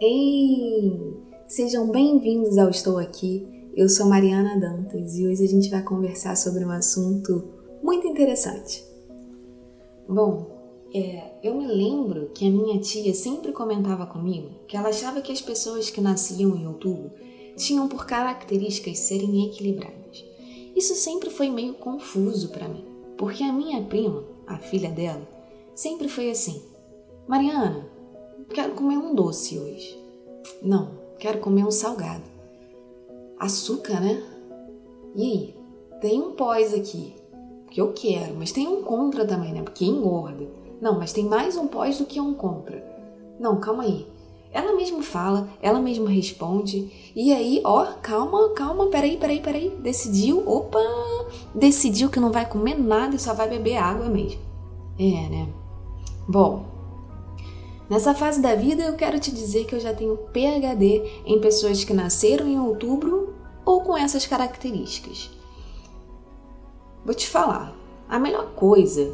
Ei! Sejam bem-vindos ao Estou Aqui. Eu sou Mariana Dantas e hoje a gente vai conversar sobre um assunto muito interessante. Bom, é, eu me lembro que a minha tia sempre comentava comigo que ela achava que as pessoas que nasciam em outubro tinham por características serem equilibradas. Isso sempre foi meio confuso para mim, porque a minha prima, a filha dela, sempre foi assim: Mariana, quero comer um doce hoje. Não, quero comer um salgado. Açúcar, né? E aí? Tem um pós aqui, que eu quero, mas tem um contra também, né? Porque engorda. Não, mas tem mais um pós do que um contra. Não, calma aí. Ela mesma fala, ela mesma responde. E aí, ó, calma, calma, peraí, peraí, peraí. Decidiu, opa! Decidiu que não vai comer nada e só vai beber água mesmo. É, né? Bom, Nessa fase da vida, eu quero te dizer que eu já tenho PhD em pessoas que nasceram em outubro ou com essas características. Vou te falar, a melhor coisa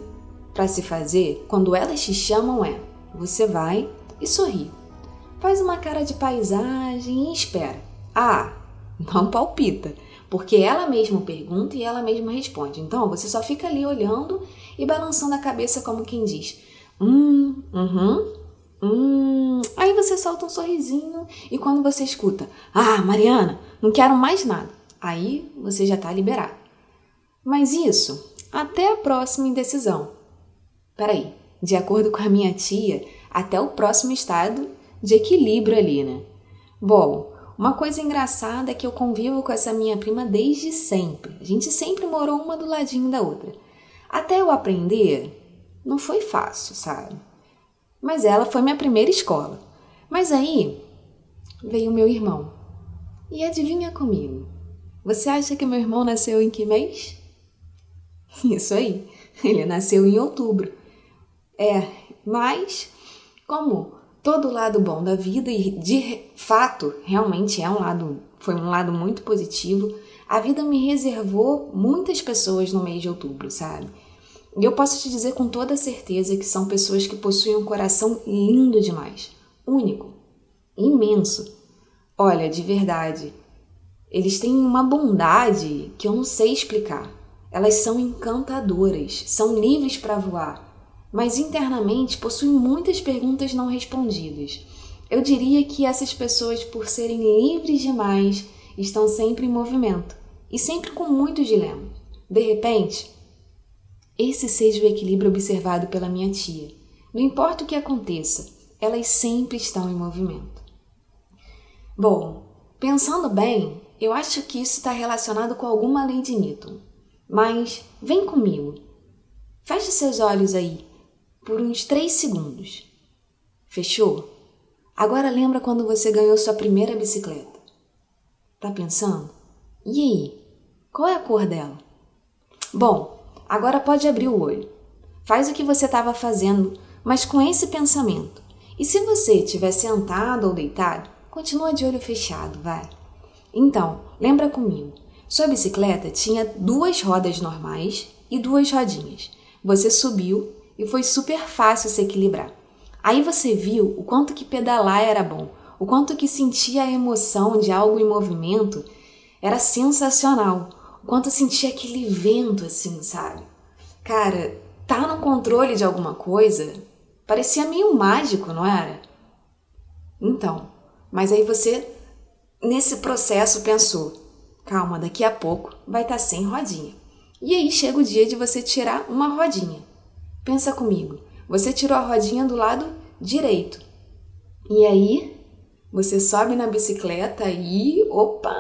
para se fazer quando elas te chamam é: você vai e sorri. Faz uma cara de paisagem e espera. Ah, não palpita, porque ela mesma pergunta e ela mesma responde. Então você só fica ali olhando e balançando a cabeça como quem diz: hum, uhum, Hum, aí você solta um sorrisinho e quando você escuta, ah, Mariana, não quero mais nada, aí você já está liberado. Mas isso até a próxima indecisão. Peraí, de acordo com a minha tia, até o próximo estado de equilíbrio ali, né? Bom, uma coisa engraçada é que eu convivo com essa minha prima desde sempre. A gente sempre morou uma do ladinho da outra. Até eu aprender, não foi fácil, sabe? Mas ela foi minha primeira escola. Mas aí veio meu irmão. E adivinha comigo? Você acha que meu irmão nasceu em que mês? Isso aí, ele nasceu em outubro. É, mas como todo lado bom da vida e de fato realmente é um lado, foi um lado muito positivo, a vida me reservou muitas pessoas no mês de outubro, sabe? Eu posso te dizer com toda certeza que são pessoas que possuem um coração lindo demais, único, imenso. Olha, de verdade, eles têm uma bondade que eu não sei explicar. Elas são encantadoras, são livres para voar, mas internamente possuem muitas perguntas não respondidas. Eu diria que essas pessoas, por serem livres demais, estão sempre em movimento e sempre com muitos dilemas. De repente, esse seja o equilíbrio observado pela minha tia. Não importa o que aconteça, elas sempre estão em movimento. Bom, pensando bem, eu acho que isso está relacionado com alguma lei de Newton. Mas vem comigo. Feche seus olhos aí por uns 3 segundos. Fechou? Agora lembra quando você ganhou sua primeira bicicleta. Tá pensando? E aí? Qual é a cor dela? Bom, Agora pode abrir o olho. Faz o que você estava fazendo, mas com esse pensamento. E se você estiver sentado ou deitado, continua de olho fechado, vai. Então, lembra comigo. Sua bicicleta tinha duas rodas normais e duas rodinhas. Você subiu e foi super fácil se equilibrar. Aí você viu o quanto que pedalar era bom, o quanto que sentia a emoção de algo em movimento era sensacional quanto eu sentia aquele vento assim, sabe? Cara, tá no controle de alguma coisa parecia meio mágico, não era? Então, mas aí você, nesse processo, pensou: calma, daqui a pouco vai estar tá sem rodinha. E aí chega o dia de você tirar uma rodinha. Pensa comigo, você tirou a rodinha do lado direito. E aí você sobe na bicicleta e opa,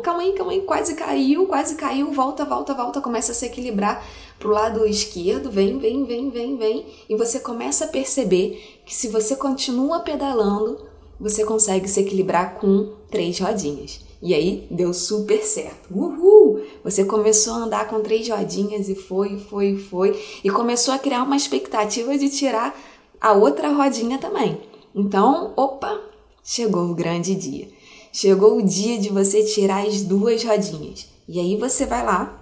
calma aí, calma aí, quase caiu, quase caiu, volta, volta, volta, começa a se equilibrar pro lado esquerdo, vem, vem, vem, vem, vem, e você começa a perceber que se você continua pedalando, você consegue se equilibrar com três rodinhas. E aí deu super certo. Uhul! Você começou a andar com três rodinhas e foi, foi, foi, e começou a criar uma expectativa de tirar a outra rodinha também. Então, opa, chegou o grande dia. Chegou o dia de você tirar as duas rodinhas. E aí você vai lá,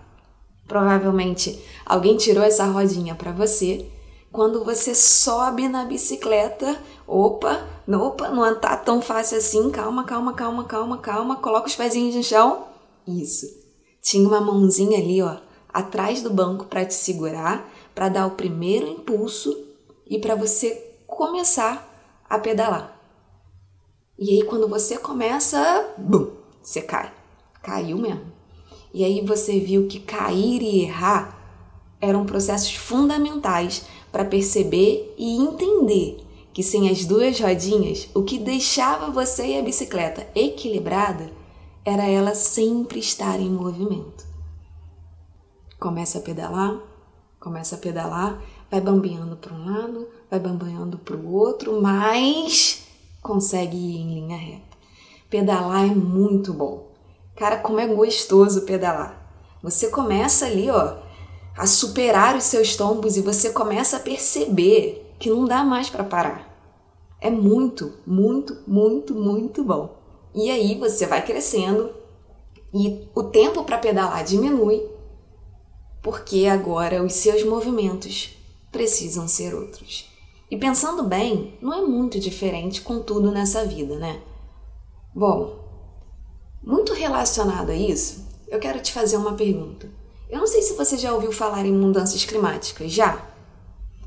provavelmente alguém tirou essa rodinha para você. quando você sobe na bicicleta. Opa, opa, não tá tão fácil assim. Calma, calma, calma, calma, calma. Coloca os pezinhos no chão. Isso. Tinha uma mãozinha ali, ó, atrás do banco para te segurar, para dar o primeiro impulso e para você começar a pedalar. E aí quando você começa, bum, você cai. Caiu mesmo. E aí você viu que cair e errar eram processos fundamentais para perceber e entender que sem as duas rodinhas, o que deixava você e a bicicleta equilibrada era ela sempre estar em movimento. Começa a pedalar, começa a pedalar, vai bambeando para um lado, vai bambeando para o outro, mas consegue ir em linha reta. Pedalar é muito bom. Cara, como é gostoso pedalar. Você começa ali, ó, a superar os seus tombos e você começa a perceber que não dá mais para parar. É muito, muito, muito, muito bom. E aí você vai crescendo e o tempo para pedalar diminui, porque agora os seus movimentos precisam ser outros. E pensando bem, não é muito diferente com tudo nessa vida, né? Bom, muito relacionado a isso, eu quero te fazer uma pergunta. Eu não sei se você já ouviu falar em mudanças climáticas, já?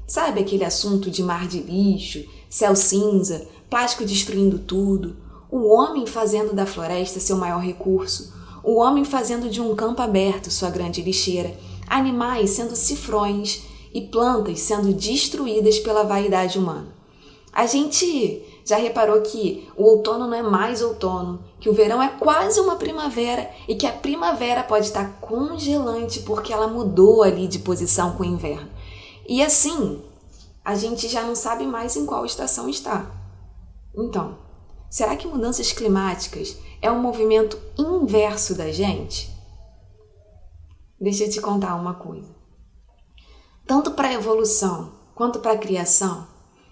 Sabe aquele assunto de mar de lixo, céu cinza, plástico destruindo tudo, o homem fazendo da floresta seu maior recurso, o homem fazendo de um campo aberto sua grande lixeira, animais sendo cifrões e plantas sendo destruídas pela vaidade humana. A gente já reparou que o outono não é mais outono, que o verão é quase uma primavera e que a primavera pode estar congelante porque ela mudou ali de posição com o inverno. E assim, a gente já não sabe mais em qual estação está. Então, será que mudanças climáticas é um movimento inverso da gente? Deixa eu te contar uma coisa. Tanto para a evolução quanto para a criação,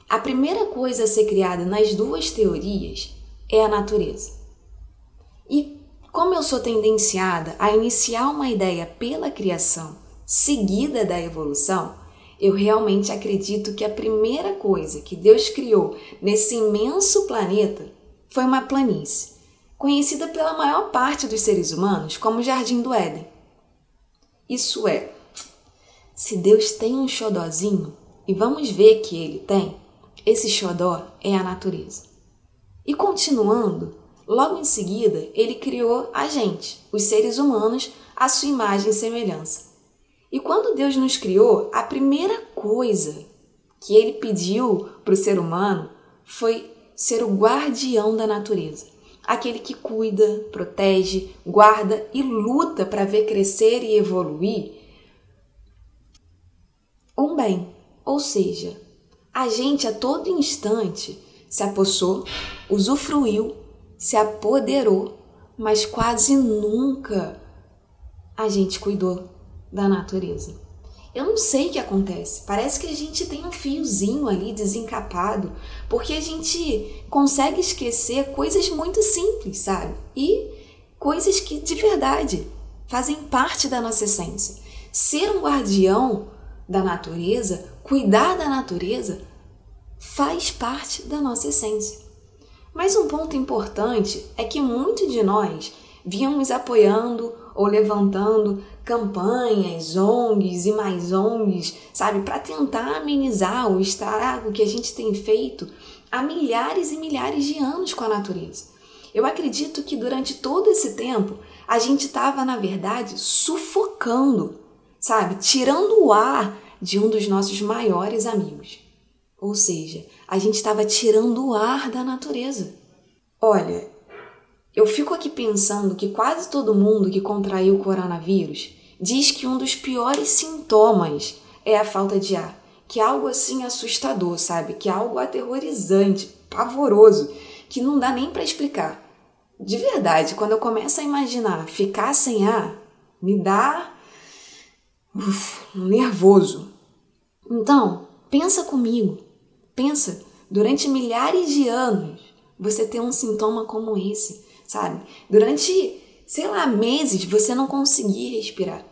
a primeira coisa a ser criada nas duas teorias é a natureza. E como eu sou tendenciada a iniciar uma ideia pela criação seguida da evolução, eu realmente acredito que a primeira coisa que Deus criou nesse imenso planeta foi uma planície, conhecida pela maior parte dos seres humanos como Jardim do Éden. Isso é, se Deus tem um xodózinho, e vamos ver que ele tem, esse xodó é a natureza. E continuando, logo em seguida, ele criou a gente, os seres humanos, à sua imagem e semelhança. E quando Deus nos criou, a primeira coisa que ele pediu para o ser humano foi ser o guardião da natureza. Aquele que cuida, protege, guarda e luta para ver crescer e evoluir um bem. Ou seja, a gente a todo instante se apossou, usufruiu, se apoderou, mas quase nunca a gente cuidou da natureza. Eu não sei o que acontece. Parece que a gente tem um fiozinho ali desencapado, porque a gente consegue esquecer coisas muito simples, sabe? E coisas que de verdade fazem parte da nossa essência. Ser um guardião da natureza, cuidar da natureza, faz parte da nossa essência. Mas um ponto importante é que muitos de nós víamos apoiando ou levantando campanhas, ONGs e mais ONGs, sabe, para tentar amenizar o estrago que a gente tem feito há milhares e milhares de anos com a natureza. Eu acredito que durante todo esse tempo a gente estava, na verdade, sufocando sabe? Tirando o ar de um dos nossos maiores amigos. Ou seja, a gente estava tirando o ar da natureza. Olha, eu fico aqui pensando que quase todo mundo que contraiu o coronavírus diz que um dos piores sintomas é a falta de ar, que é algo assim assustador, sabe? Que é algo aterrorizante, pavoroso, que não dá nem para explicar. De verdade, quando eu começo a imaginar ficar sem ar, me dá uf, nervoso. Então, pensa comigo. Pensa, durante milhares de anos, você tem um sintoma como esse, sabe? Durante, sei lá, meses você não conseguir respirar.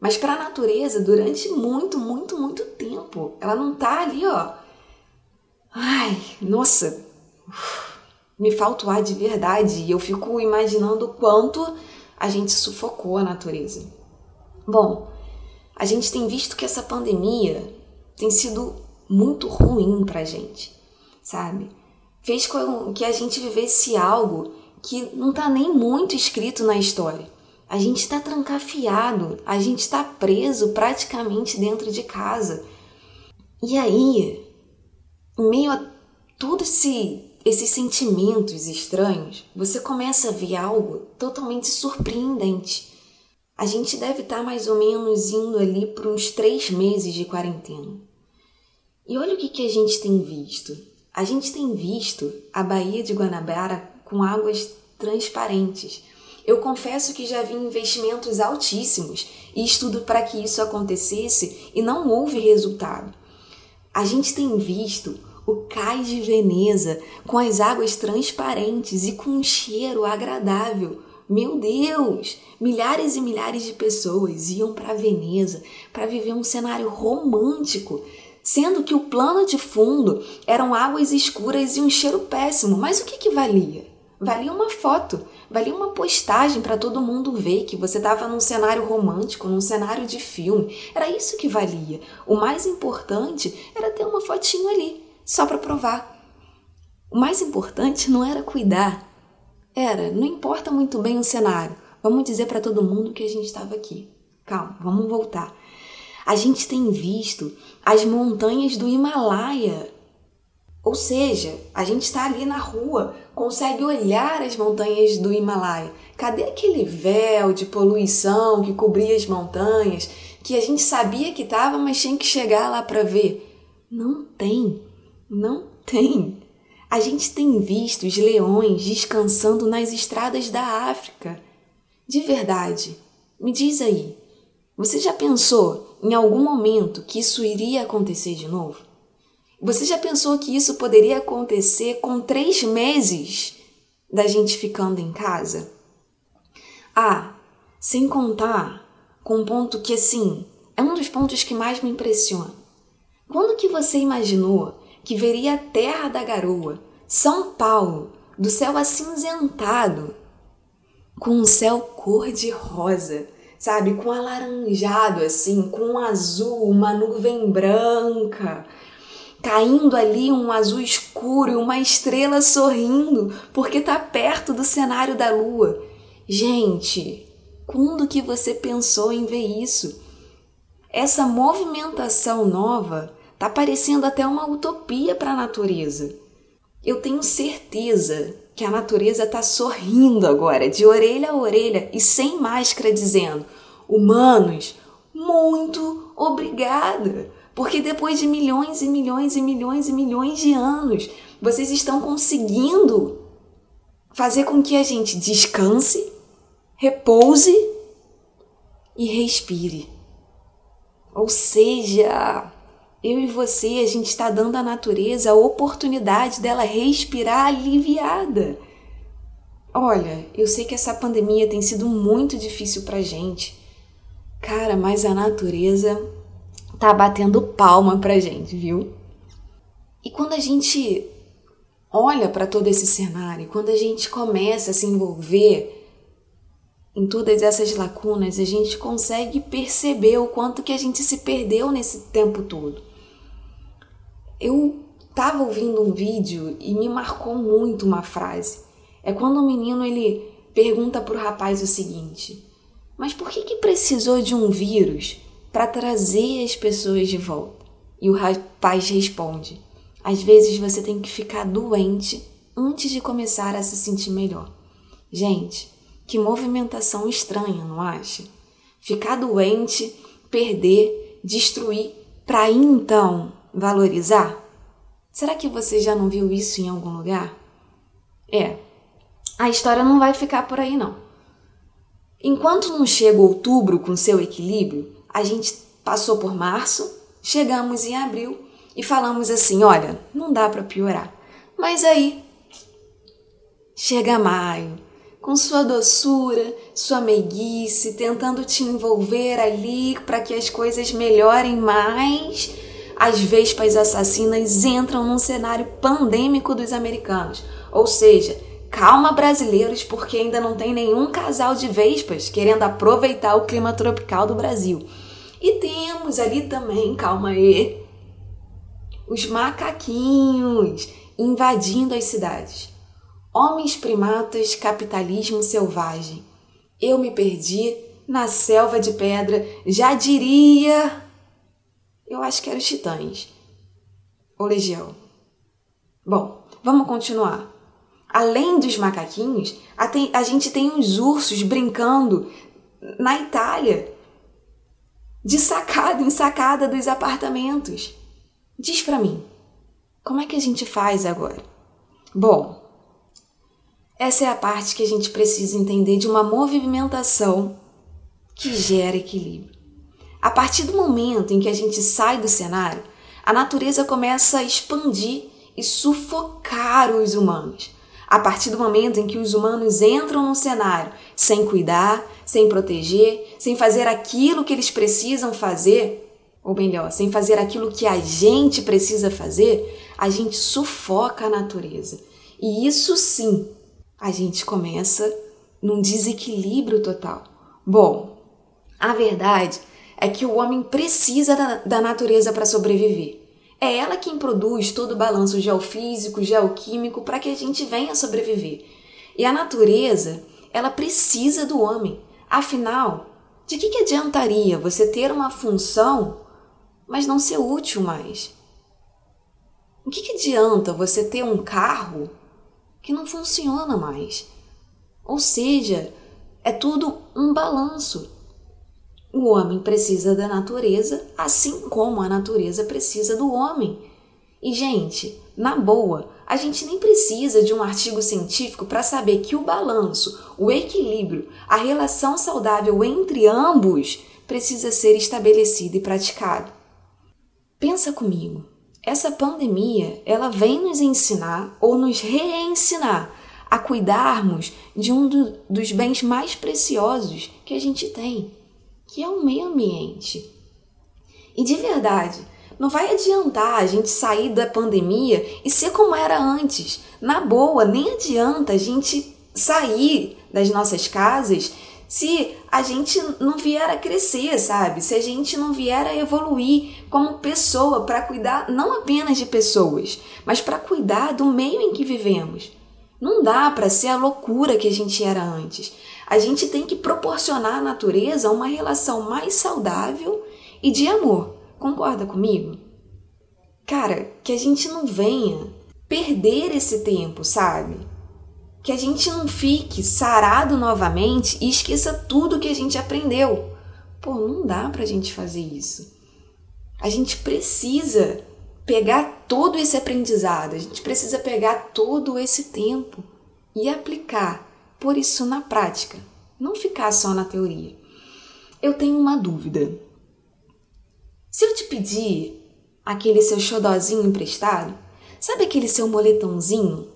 Mas para a natureza, durante muito, muito, muito tempo. Ela não tá ali, ó. Ai, nossa, me falta o ar de verdade. E eu fico imaginando o quanto a gente sufocou a natureza. Bom, a gente tem visto que essa pandemia tem sido muito ruim pra gente, sabe? Fez com que a gente vivesse algo que não tá nem muito escrito na história. A gente está trancafiado, a gente está preso praticamente dentro de casa. E aí, em meio a todos esse, esses sentimentos estranhos, você começa a ver algo totalmente surpreendente. A gente deve estar tá mais ou menos indo ali para uns três meses de quarentena. E olha o que, que a gente tem visto. A gente tem visto a Baía de Guanabara com águas transparentes. Eu confesso que já vi investimentos altíssimos e estudo para que isso acontecesse e não houve resultado. A gente tem visto o cais de Veneza com as águas transparentes e com um cheiro agradável. Meu Deus! Milhares e milhares de pessoas iam para Veneza para viver um cenário romântico, sendo que o plano de fundo eram águas escuras e um cheiro péssimo. Mas o que, que valia? Valia uma foto, valia uma postagem para todo mundo ver que você estava num cenário romântico, num cenário de filme. Era isso que valia. O mais importante era ter uma fotinho ali, só para provar. O mais importante não era cuidar. Era, não importa muito bem o cenário. Vamos dizer para todo mundo que a gente estava aqui. Calma, vamos voltar. A gente tem visto as montanhas do Himalaia ou seja, a gente está ali na rua, consegue olhar as montanhas do Himalaia. Cadê aquele véu de poluição que cobria as montanhas, que a gente sabia que estava, mas tinha que chegar lá para ver? Não tem, não tem. A gente tem visto os leões descansando nas estradas da África. De verdade, me diz aí, você já pensou em algum momento que isso iria acontecer de novo? Você já pensou que isso poderia acontecer com três meses da gente ficando em casa? Ah, sem contar com um ponto que, assim, é um dos pontos que mais me impressiona. Quando que você imaginou que veria a terra da garoa, São Paulo, do céu acinzentado, com um céu cor-de-rosa, sabe? Com alaranjado, assim, com um azul, uma nuvem branca, caindo ali um azul escuro e uma estrela sorrindo porque está perto do cenário da lua. Gente, quando que você pensou em ver isso? Essa movimentação nova está parecendo até uma utopia para a natureza. Eu tenho certeza que a natureza está sorrindo agora, de orelha a orelha e sem máscara, dizendo: Humanos, muito obrigada porque depois de milhões e milhões e milhões e milhões de anos, vocês estão conseguindo fazer com que a gente descanse, repouse e respire. Ou seja, eu e você, a gente está dando à natureza a oportunidade dela respirar aliviada. Olha, eu sei que essa pandemia tem sido muito difícil pra gente. Cara, mas a natureza tá batendo palma pra gente, viu? E quando a gente olha para todo esse cenário, quando a gente começa a se envolver em todas essas lacunas, a gente consegue perceber o quanto que a gente se perdeu nesse tempo todo. Eu estava ouvindo um vídeo e me marcou muito uma frase. É quando o menino ele pergunta para o rapaz o seguinte: Mas por que, que precisou de um vírus para trazer as pessoas de volta. E o rapaz responde: às vezes você tem que ficar doente antes de começar a se sentir melhor. Gente, que movimentação estranha, não acha? Ficar doente, perder, destruir, para então valorizar? Será que você já não viu isso em algum lugar? É, a história não vai ficar por aí não. Enquanto não chega outubro com seu equilíbrio, a gente passou por março, chegamos em abril e falamos assim: olha, não dá para piorar. Mas aí chega maio, com sua doçura, sua meiguice, tentando te envolver ali para que as coisas melhorem mais. As vespas assassinas entram num cenário pandêmico dos americanos. Ou seja, calma brasileiros, porque ainda não tem nenhum casal de vespas querendo aproveitar o clima tropical do Brasil. E temos ali também, calma aí, os macaquinhos invadindo as cidades. Homens primatas, capitalismo selvagem. Eu me perdi na selva de pedra, já diria. Eu acho que era os titãs. Ou legião. Bom, vamos continuar. Além dos macaquinhos, a, gente tem os ursos brincando na Itália, de sacada em sacada dos apartamentos. Diz para mim, como é que a gente faz agora? Bom, essa é a parte que a gente precisa entender de uma movimentação que gera equilíbrio. A partir do momento em que a gente sai do cenário, a natureza começa a expandir e sufocar os humanos. A partir do momento em que os humanos entram no cenário sem cuidar, sem proteger, sem fazer aquilo que eles precisam fazer, ou melhor, sem fazer aquilo que a gente precisa fazer, a gente sufoca a natureza. E isso sim, a gente começa num desequilíbrio total. Bom, a verdade é que o homem precisa da, da natureza para sobreviver. É ela quem produz todo o balanço geofísico, geoquímico para que a gente venha sobreviver. E a natureza, ela precisa do homem. Afinal, de que, que adiantaria você ter uma função, mas não ser útil mais? O que, que adianta você ter um carro que não funciona mais? Ou seja, é tudo um balanço. O homem precisa da natureza, assim como a natureza precisa do homem. E, gente, na boa, a gente nem precisa de um artigo científico para saber que o balanço, o equilíbrio, a relação saudável entre ambos precisa ser estabelecido e praticado. Pensa comigo. Essa pandemia, ela vem nos ensinar ou nos reensinar a cuidarmos de um do, dos bens mais preciosos que a gente tem, que é o meio ambiente. E de verdade, não vai adiantar a gente sair da pandemia e ser como era antes. Na boa, nem adianta a gente sair das nossas casas se a gente não vier a crescer, sabe? Se a gente não vier a evoluir como pessoa para cuidar não apenas de pessoas, mas para cuidar do meio em que vivemos. Não dá para ser a loucura que a gente era antes. A gente tem que proporcionar à natureza uma relação mais saudável e de amor. Concorda comigo? Cara, que a gente não venha perder esse tempo, sabe? que a gente não fique sarado novamente e esqueça tudo que a gente aprendeu. Pô, não dá pra gente fazer isso. A gente precisa pegar todo esse aprendizado, a gente precisa pegar todo esse tempo e aplicar, por isso na prática, não ficar só na teoria. Eu tenho uma dúvida. Se eu te pedir aquele seu xodozinho emprestado, sabe aquele seu moletãozinho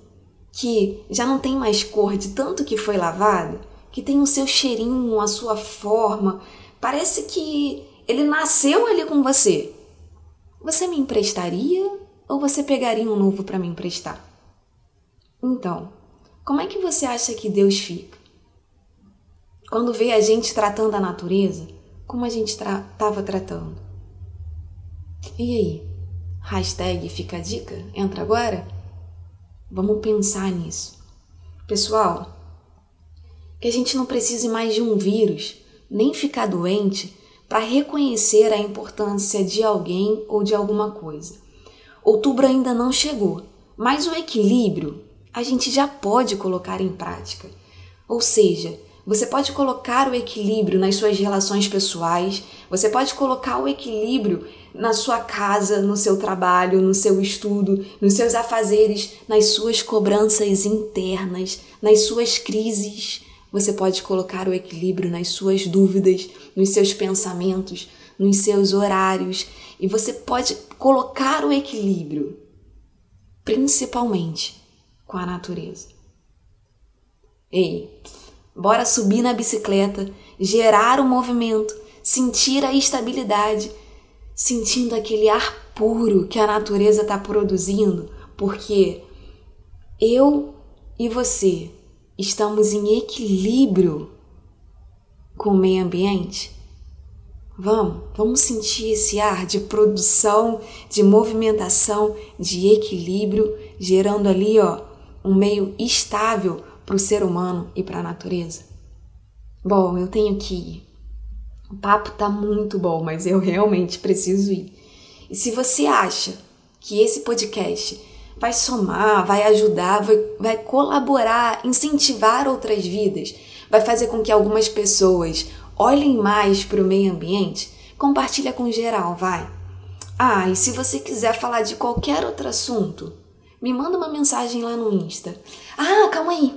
que já não tem mais cor de tanto que foi lavado, que tem o seu cheirinho, a sua forma, parece que ele nasceu ali com você. Você me emprestaria ou você pegaria um novo para me emprestar? Então, como é que você acha que Deus fica? Quando vê a gente tratando a natureza como a gente estava tra tratando. E aí? Hashtag fica a dica? Entra agora? Vamos pensar nisso. Pessoal, que a gente não precise mais de um vírus, nem ficar doente, para reconhecer a importância de alguém ou de alguma coisa. Outubro ainda não chegou, mas o equilíbrio a gente já pode colocar em prática. Ou seja, você pode colocar o equilíbrio nas suas relações pessoais, você pode colocar o equilíbrio na sua casa, no seu trabalho, no seu estudo, nos seus afazeres, nas suas cobranças internas, nas suas crises. Você pode colocar o equilíbrio nas suas dúvidas, nos seus pensamentos, nos seus horários, e você pode colocar o equilíbrio, principalmente com a natureza. Ei, Bora subir na bicicleta, gerar o movimento, sentir a estabilidade, sentindo aquele ar puro que a natureza está produzindo, porque eu e você estamos em equilíbrio com o meio ambiente? Vamos, vamos sentir esse ar de produção, de movimentação, de equilíbrio, gerando ali, ó, um meio estável para o ser humano e para a natureza. Bom, eu tenho que ir. O papo tá muito bom, mas eu realmente preciso ir. E se você acha que esse podcast vai somar, vai ajudar, vai, vai colaborar, incentivar outras vidas, vai fazer com que algumas pessoas olhem mais para o meio ambiente, compartilha com geral, vai. Ah, e se você quiser falar de qualquer outro assunto, me manda uma mensagem lá no Insta. Ah, calma aí.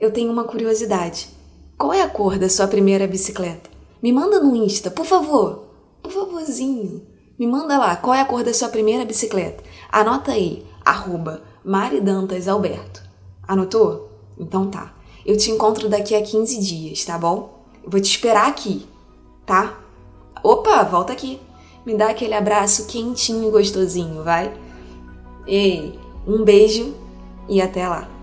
Eu tenho uma curiosidade. Qual é a cor da sua primeira bicicleta? Me manda no Insta, por favor. Por favorzinho. Me manda lá, qual é a cor da sua primeira bicicleta? Anota aí, arroba maridantasalberto. Anotou? Então tá. Eu te encontro daqui a 15 dias, tá bom? Eu vou te esperar aqui, tá? Opa, volta aqui. Me dá aquele abraço quentinho e gostosinho, vai? Ei, um beijo e até lá.